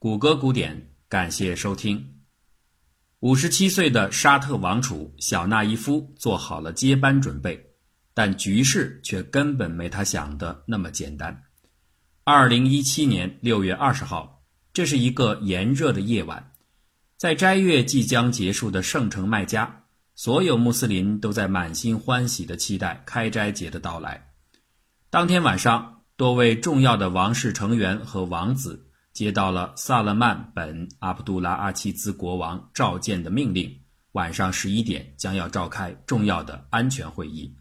谷歌古典，感谢收听。五十七岁的沙特王储小纳伊夫做好了接班准备，但局势却根本没他想的那么简单。二零一七年六月二十号，这是一个炎热的夜晚，在斋月即将结束的圣城麦加，所有穆斯林都在满心欢喜地期待开斋节的到来。当天晚上，多位重要的王室成员和王子接到了萨勒曼本阿卜杜拉阿齐兹国王召见的命令，晚上十一点将要召开重要的安全会议。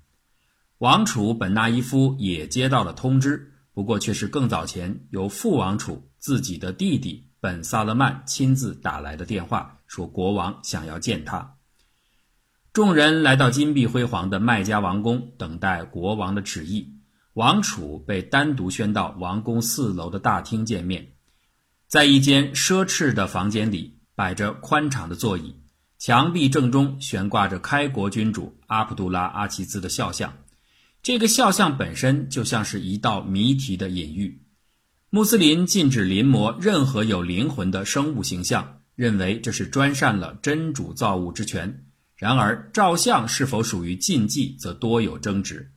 王储本纳伊夫也接到了通知，不过却是更早前由副王储自己的弟弟本萨勒曼亲自打来的电话，说国王想要见他。众人来到金碧辉煌的麦加王宫，等待国王的旨意。王储被单独宣到王宫四楼的大厅见面，在一间奢侈的房间里，摆着宽敞的座椅，墙壁正中悬挂着开国君主阿卜杜拉阿齐兹的肖像。这个肖像本身就像是一道谜题的隐喻。穆斯林禁止临摹任何有灵魂的生物形象，认为这是专擅了真主造物之权。然而，照相是否属于禁忌，则多有争执。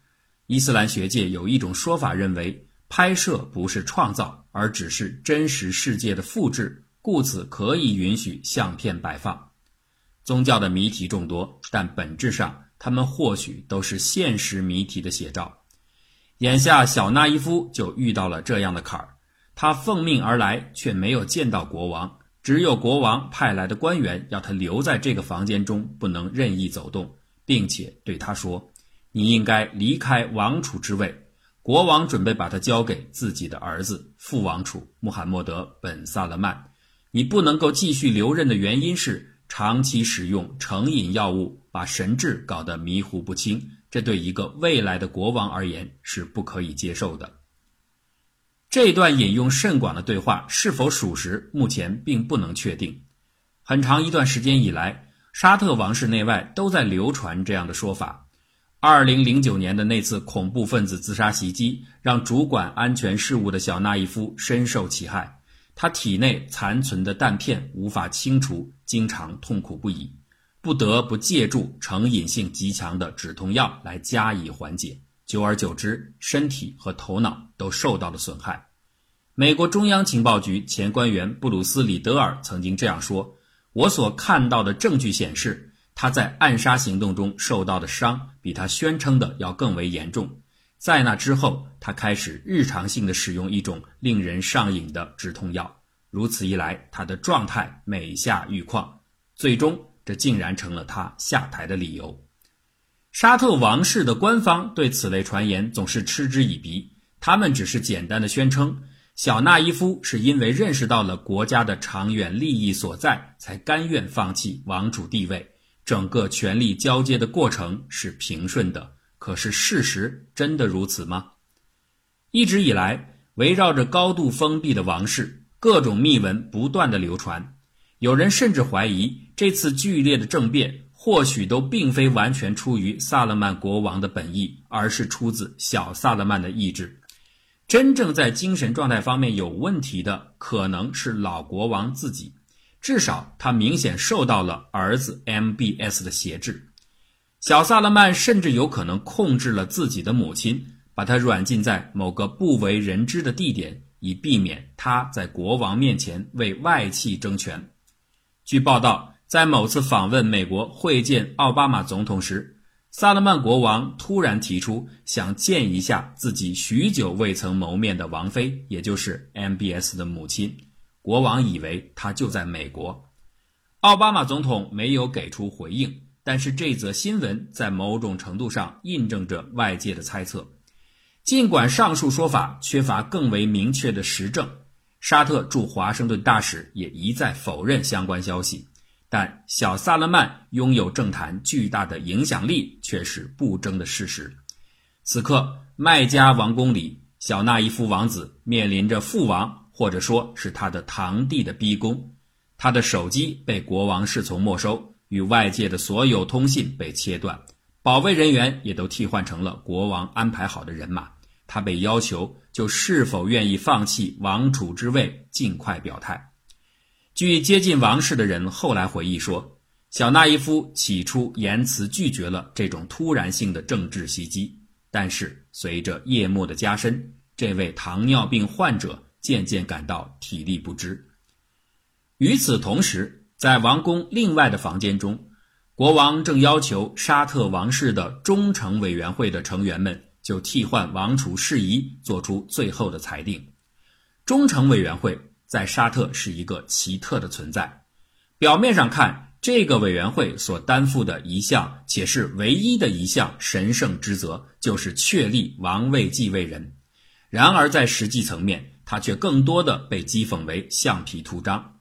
伊斯兰学界有一种说法，认为拍摄不是创造，而只是真实世界的复制，故此可以允许相片摆放。宗教的谜题众多，但本质上，他们或许都是现实谜题的写照。眼下，小纳伊夫就遇到了这样的坎儿，他奉命而来，却没有见到国王，只有国王派来的官员要他留在这个房间中，不能任意走动，并且对他说。你应该离开王储之位，国王准备把他交给自己的儿子副王储穆罕默德本萨勒曼。你不能够继续留任的原因是长期使用成瘾药物，把神智搞得迷糊不清，这对一个未来的国王而言是不可以接受的。这段引用甚广的对话是否属实，目前并不能确定。很长一段时间以来，沙特王室内外都在流传这样的说法。二零零九年的那次恐怖分子自杀袭击，让主管安全事务的小纳伊夫深受其害。他体内残存的弹片无法清除，经常痛苦不已，不得不借助成瘾性极强的止痛药来加以缓解。久而久之，身体和头脑都受到了损害。美国中央情报局前官员布鲁斯·里德尔曾经这样说：“我所看到的证据显示。”他在暗杀行动中受到的伤比他宣称的要更为严重。在那之后，他开始日常性的使用一种令人上瘾的止痛药。如此一来，他的状态每下愈况，最终这竟然成了他下台的理由。沙特王室的官方对此类传言总是嗤之以鼻，他们只是简单的宣称小纳伊夫是因为认识到了国家的长远利益所在，才甘愿放弃王储地位。整个权力交接的过程是平顺的，可是事实真的如此吗？一直以来，围绕着高度封闭的王室，各种秘闻不断的流传。有人甚至怀疑，这次剧烈的政变或许都并非完全出于萨勒曼国王的本意，而是出自小萨勒曼的意志。真正在精神状态方面有问题的，可能是老国王自己。至少他明显受到了儿子 MBS 的挟制，小萨勒曼甚至有可能控制了自己的母亲，把他软禁在某个不为人知的地点，以避免他在国王面前为外戚争权。据报道，在某次访问美国会见奥巴马总统时，萨勒曼国王突然提出想见一下自己许久未曾谋面的王妃，也就是 MBS 的母亲。国王以为他就在美国，奥巴马总统没有给出回应。但是这则新闻在某种程度上印证着外界的猜测。尽管上述说法缺乏更为明确的实证，沙特驻华盛顿大使也一再否认相关消息。但小萨勒曼拥有政坛巨大的影响力却是不争的事实。此刻，麦加王宫里，小纳伊夫王子面临着父王。或者说是他的堂弟的逼宫，他的手机被国王侍从没收，与外界的所有通信被切断，保卫人员也都替换成了国王安排好的人马。他被要求就是否愿意放弃王储之位，尽快表态。据接近王室的人后来回忆说，小纳伊夫起初言辞拒绝了这种突然性的政治袭击，但是随着夜幕的加深，这位糖尿病患者渐渐感到体力不支。与此同时，在王宫另外的房间中，国王正要求沙特王室的忠诚委员会的成员们就替换王储事宜做出最后的裁定。忠诚委员会在沙特是一个奇特的存在。表面上看，这个委员会所担负的一项且是唯一的一项神圣职责，就是确立王位继位人。然而，在实际层面，他却更多的被讥讽为橡皮图章。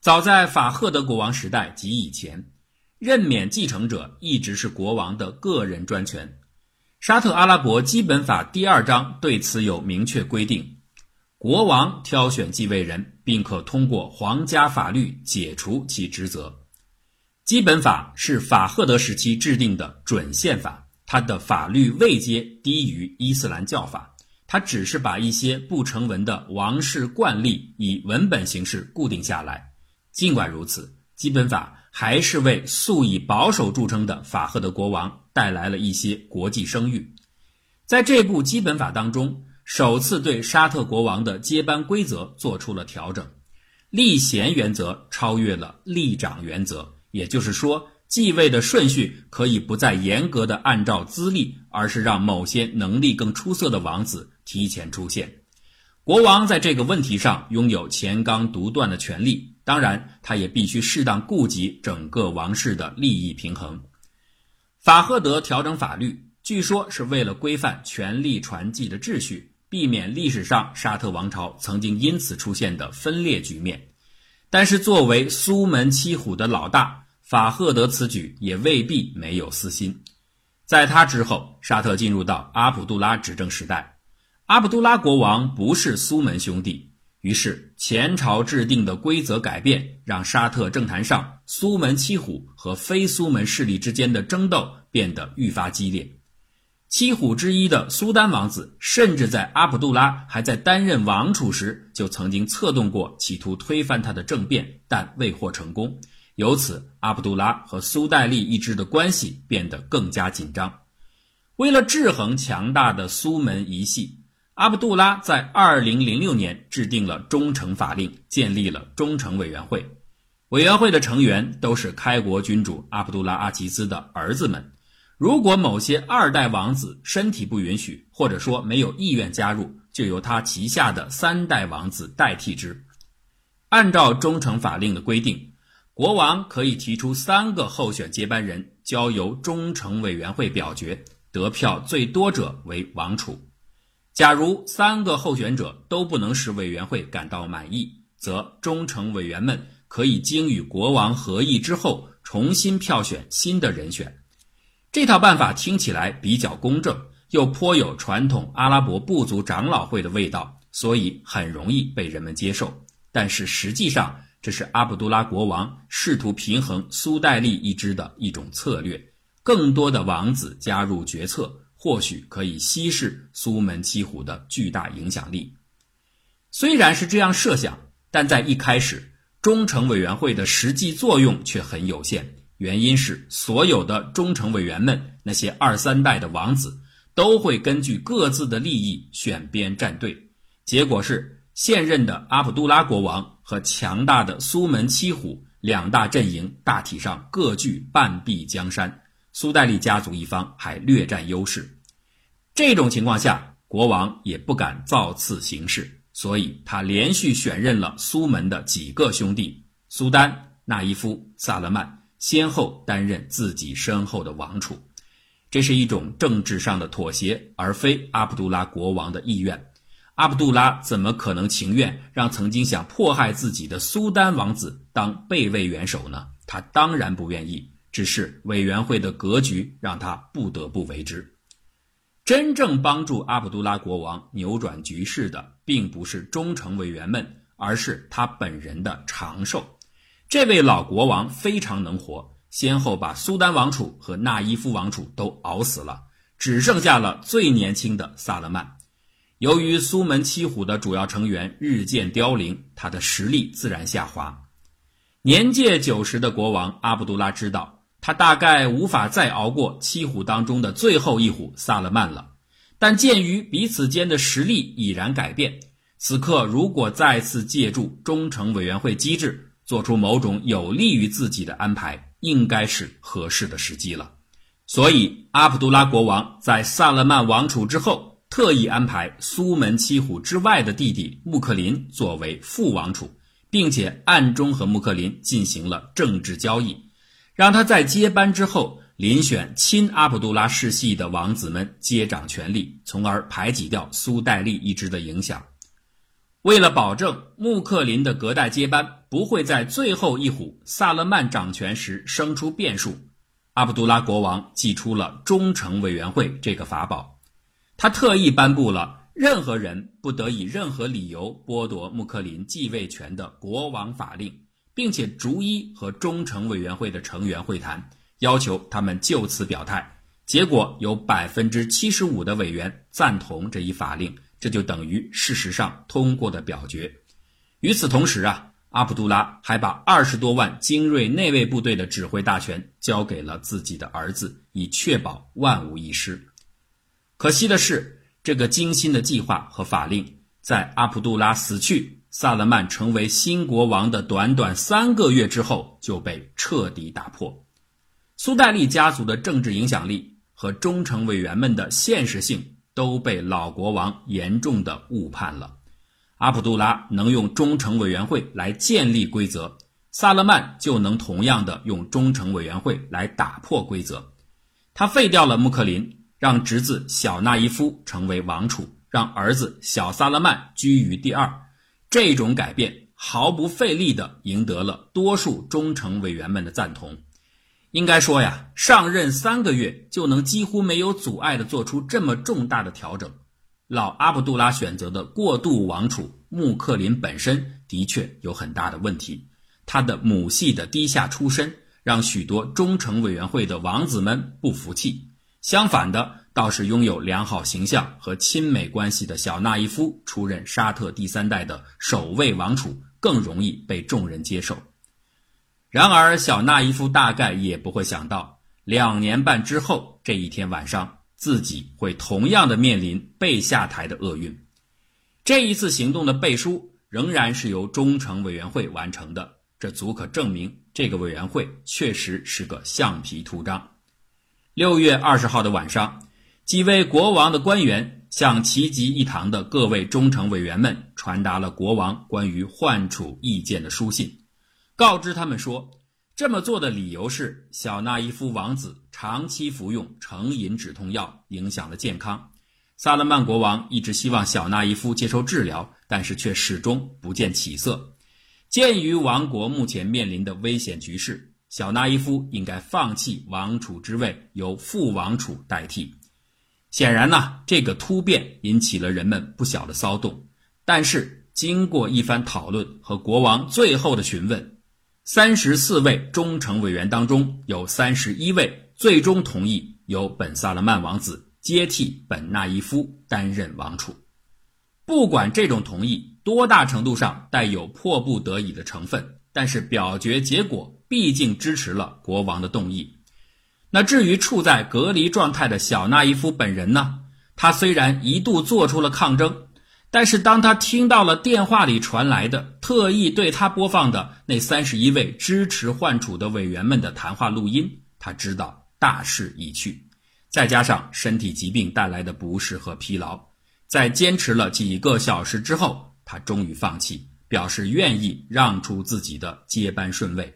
早在法赫德国王时代及以前，任免继承者一直是国王的个人专权。沙特阿拉伯基本法第二章对此有明确规定：国王挑选继位人，并可通过皇家法律解除其职责。基本法是法赫德时期制定的准宪法，它的法律位阶低于伊斯兰教法。他只是把一些不成文的王室惯例以文本形式固定下来。尽管如此，基本法还是为素以保守著称的法赫德国王带来了一些国际声誉。在这部基本法当中，首次对沙特国王的接班规则做出了调整，立贤原则超越了立长原则，也就是说，继位的顺序可以不再严格的按照资历，而是让某些能力更出色的王子提前出现。国王在这个问题上拥有钱纲独断的权利。当然，他也必须适当顾及整个王室的利益平衡。法赫德调整法律，据说是为了规范权力传继的秩序，避免历史上沙特王朝曾经因此出现的分裂局面。但是，作为苏门七虎的老大，法赫德此举也未必没有私心。在他之后，沙特进入到阿卜杜拉执政时代，阿卜杜拉国王不是苏门兄弟。于是，前朝制定的规则改变，让沙特政坛上苏门七虎和非苏门势力之间的争斗变得愈发激烈。七虎之一的苏丹王子，甚至在阿卜杜拉还在担任王储时，就曾经策动过企图推翻他的政变，但未获成功。由此，阿卜杜拉和苏戴利一支的关系变得更加紧张。为了制衡强大的苏门一系。阿卜杜拉在二零零六年制定了忠诚法令，建立了忠诚委员会。委员会的成员都是开国君主阿卜杜拉阿齐兹的儿子们。如果某些二代王子身体不允许，或者说没有意愿加入，就由他旗下的三代王子代替之。按照忠诚法令的规定，国王可以提出三个候选接班人，交由忠诚委员会表决，得票最多者为王储。假如三个候选者都不能使委员会感到满意，则忠诚委员们可以经与国王合议之后重新票选新的人选。这套办法听起来比较公正，又颇有传统阿拉伯部族长老会的味道，所以很容易被人们接受。但是实际上，这是阿卜杜拉国王试图平衡苏戴利一支的一种策略，更多的王子加入决策。或许可以稀释苏门七虎的巨大影响力。虽然是这样设想，但在一开始，忠诚委员会的实际作用却很有限。原因是所有的忠诚委员们，那些二三代的王子，都会根据各自的利益选边站队。结果是，现任的阿卜杜拉国王和强大的苏门七虎两大阵营，大体上各据半壁江山。苏戴利家族一方还略占优势，这种情况下，国王也不敢造次行事，所以他连续选任了苏门的几个兄弟苏丹、纳伊夫、萨勒曼，先后担任自己身后的王储。这是一种政治上的妥协，而非阿卜杜拉国王的意愿。阿卜杜拉怎么可能情愿让曾经想迫害自己的苏丹王子当备位元首呢？他当然不愿意。只是委员会的格局让他不得不为之。真正帮助阿卜杜拉国王扭转局势的，并不是忠诚委员们，而是他本人的长寿。这位老国王非常能活，先后把苏丹王储和纳伊夫王储都熬死了，只剩下了最年轻的萨勒曼。由于苏门七虎的主要成员日渐凋零，他的实力自然下滑。年届九十的国王阿卜杜拉知道，他大概无法再熬过七虎当中的最后一虎萨勒曼了。但鉴于彼此间的实力已然改变，此刻如果再次借助忠诚委员会机制，做出某种有利于自己的安排，应该是合适的时机了。所以，阿卜杜拉国王在萨勒曼王储之后，特意安排苏门七虎之外的弟弟穆克林作为副王储，并且暗中和穆克林进行了政治交易，让他在接班之后。遴选亲阿卜杜拉世系的王子们接掌权力，从而排挤掉苏戴利一支的影响。为了保证穆克林的隔代接班不会在最后一虎萨勒曼掌权时生出变数，阿卜杜拉国王祭出了忠诚委员会这个法宝。他特意颁布了任何人不得以任何理由剥夺穆克林继位权的国王法令，并且逐一和忠诚委员会的成员会谈。要求他们就此表态，结果有百分之七十五的委员赞同这一法令，这就等于事实上通过的表决。与此同时啊，阿卜杜拉还把二十多万精锐内卫部队的指挥大权交给了自己的儿子，以确保万无一失。可惜的是，这个精心的计划和法令，在阿卜杜拉死去、萨勒曼成为新国王的短短三个月之后就被彻底打破。苏戴利家族的政治影响力和忠诚委员们的现实性都被老国王严重的误判了。阿卜杜拉能用忠诚委员会来建立规则，萨勒曼就能同样的用忠诚委员会来打破规则。他废掉了穆克林，让侄子小纳伊夫成为王储，让儿子小萨勒曼居于第二。这种改变毫不费力地赢得了多数忠诚委员们的赞同。应该说呀，上任三个月就能几乎没有阻碍地做出这么重大的调整，老阿卜杜拉选择的过渡王储穆克林本身的确有很大的问题。他的母系的低下出身，让许多忠诚委员会的王子们不服气。相反的，倒是拥有良好形象和亲美关系的小纳伊夫出任沙特第三代的首位王储，更容易被众人接受。然而，小纳伊夫大概也不会想到，两年半之后这一天晚上，自己会同样的面临被下台的厄运。这一次行动的背书仍然是由忠诚委员会完成的，这足可证明这个委员会确实是个橡皮图章。六月二十号的晚上，几位国王的官员向齐集一堂的各位忠诚委员们传达了国王关于换储意见的书信。告知他们说，这么做的理由是小纳伊夫王子长期服用成瘾止痛药，影响了健康。萨勒曼国王一直希望小纳伊夫接受治疗，但是却始终不见起色。鉴于王国目前面临的危险局势，小纳伊夫应该放弃王储之位，由副王储代替。显然呢，这个突变引起了人们不小的骚动。但是经过一番讨论和国王最后的询问。三十四位忠诚委员当中，有三十一位最终同意由本萨勒曼王子接替本纳伊夫担任王储。不管这种同意多大程度上带有迫不得已的成分，但是表决结果毕竟支持了国王的动议。那至于处在隔离状态的小纳伊夫本人呢？他虽然一度做出了抗争。但是，当他听到了电话里传来的特意对他播放的那三十一位支持换储的委员们的谈话录音，他知道大势已去。再加上身体疾病带来的不适和疲劳，在坚持了几个小时之后，他终于放弃，表示愿意让出自己的接班顺位。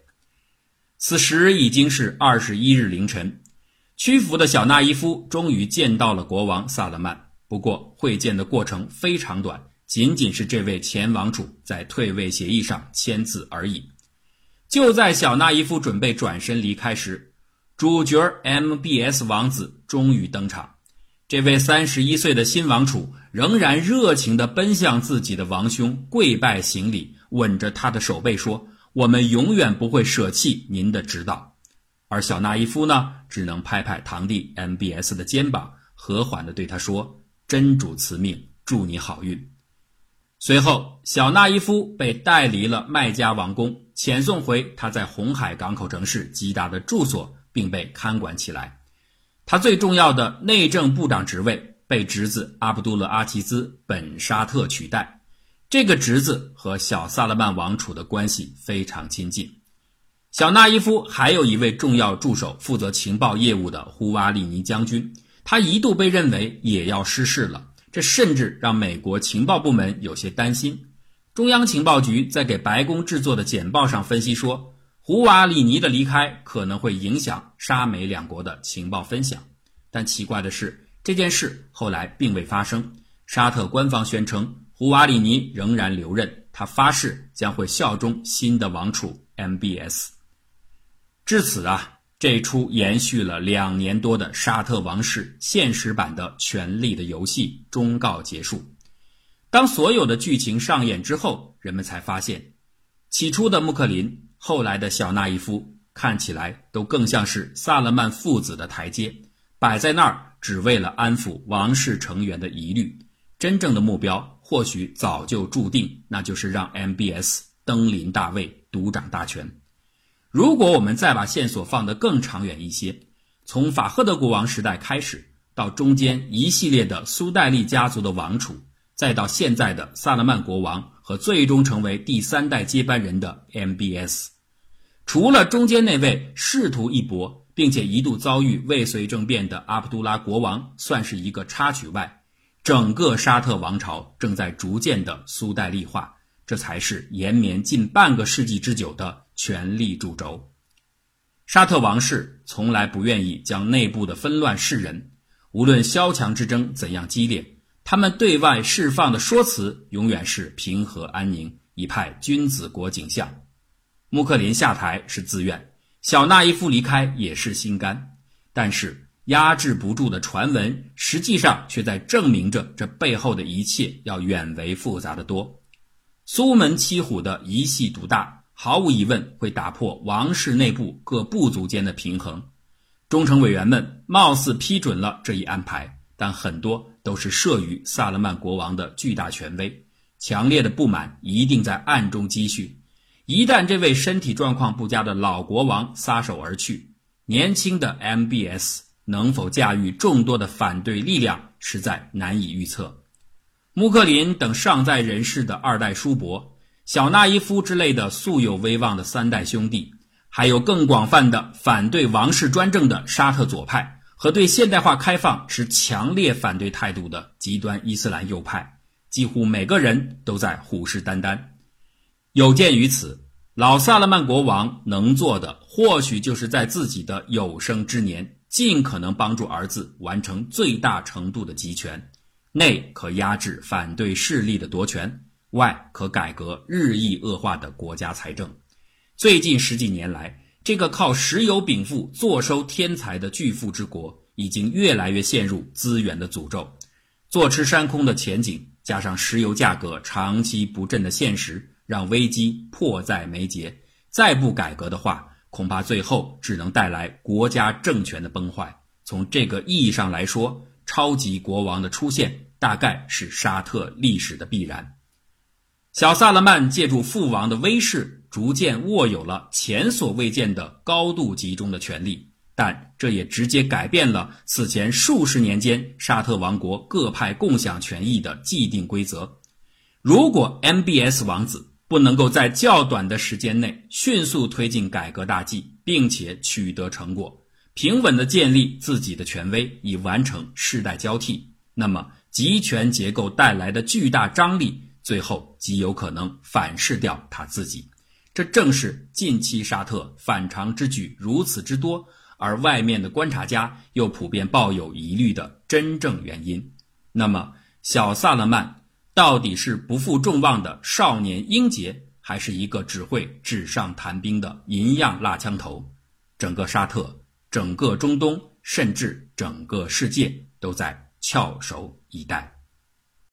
此时已经是二十一日凌晨，屈服的小纳伊夫终于见到了国王萨勒曼。不过会见的过程非常短，仅仅是这位前王储在退位协议上签字而已。就在小纳伊夫准备转身离开时，主角 MBS 王子终于登场。这位三十一岁的新王储仍然热情地奔向自己的王兄，跪拜行礼，吻着他的手背说：“我们永远不会舍弃您的指导。”而小纳伊夫呢，只能拍拍堂弟 MBS 的肩膀，和缓地对他说。真主赐命，祝你好运。随后，小纳伊夫被带离了麦加王宫，遣送回他在红海港口城市吉达的住所，并被看管起来。他最重要的内政部长职位被侄子阿卜杜勒阿齐兹本沙特取代。这个侄子和小萨勒曼王储的关系非常亲近。小纳伊夫还有一位重要助手，负责情报业务的胡瓦里尼将军，他一度被认为也要失势了。这甚至让美国情报部门有些担心。中央情报局在给白宫制作的简报上分析说，胡瓦里尼的离开可能会影响沙美两国的情报分享。但奇怪的是，这件事后来并未发生。沙特官方宣称，胡瓦里尼仍然留任，他发誓将会效忠新的王储 MBS。至此啊。这出延续了两年多的沙特王室现实版的权力的游戏终告结束。当所有的剧情上演之后，人们才发现，起初的穆克林，后来的小纳伊夫，看起来都更像是萨勒曼父子的台阶，摆在那儿只为了安抚王室成员的疑虑。真正的目标或许早就注定，那就是让 MBS 登临大位，独掌大权。如果我们再把线索放得更长远一些，从法赫德国王时代开始，到中间一系列的苏戴利家族的王储，再到现在的萨勒曼国王和最终成为第三代接班人的 MBS，除了中间那位仕途一搏并且一度遭遇未遂政变的阿卜杜拉国王算是一个插曲外，整个沙特王朝正在逐渐的苏戴利化，这才是延绵近半个世纪之久的。权力主轴，沙特王室从来不愿意将内部的纷乱示人。无论萧墙之争怎样激烈，他们对外释放的说辞永远是平和安宁，一派君子国景象。穆克林下台是自愿，小纳伊夫离开也是心甘。但是压制不住的传闻，实际上却在证明着这背后的一切要远为复杂的多。苏门七虎的一系独大。毫无疑问会打破王室内部各部族间的平衡。忠诚委员们貌似批准了这一安排，但很多都是慑于萨勒曼国王的巨大权威，强烈的不满一定在暗中积蓄。一旦这位身体状况不佳的老国王撒手而去，年轻的 MBS 能否驾驭众多的反对力量，实在难以预测。穆克林等尚在人世的二代叔伯。小纳伊夫之类的素有威望的三代兄弟，还有更广泛的反对王室专政的沙特左派和对现代化开放持强烈反对态度的极端伊斯兰右派，几乎每个人都在虎视眈眈。有鉴于此，老萨勒曼国王能做的，或许就是在自己的有生之年，尽可能帮助儿子完成最大程度的集权，内可压制反对势力的夺权。外可改革日益恶化的国家财政。最近十几年来，这个靠石油禀赋、坐收天才的巨富之国，已经越来越陷入资源的诅咒。坐吃山空的前景，加上石油价格长期不振的现实，让危机迫在眉睫。再不改革的话，恐怕最后只能带来国家政权的崩坏。从这个意义上来说，超级国王的出现，大概是沙特历史的必然。小萨勒曼借助父王的威势，逐渐握有了前所未见的高度集中的权力，但这也直接改变了此前数十年间沙特王国各派共享权益的既定规则。如果 MBS 王子不能够在较短的时间内迅速推进改革大计，并且取得成果，平稳地建立自己的权威，以完成世代交替，那么集权结构带来的巨大张力。最后极有可能反噬掉他自己，这正是近期沙特反常之举如此之多，而外面的观察家又普遍抱有疑虑的真正原因。那么，小萨勒曼到底是不负众望的少年英杰，还是一个只会纸上谈兵的银样蜡枪头？整个沙特、整个中东，甚至整个世界，都在翘首以待。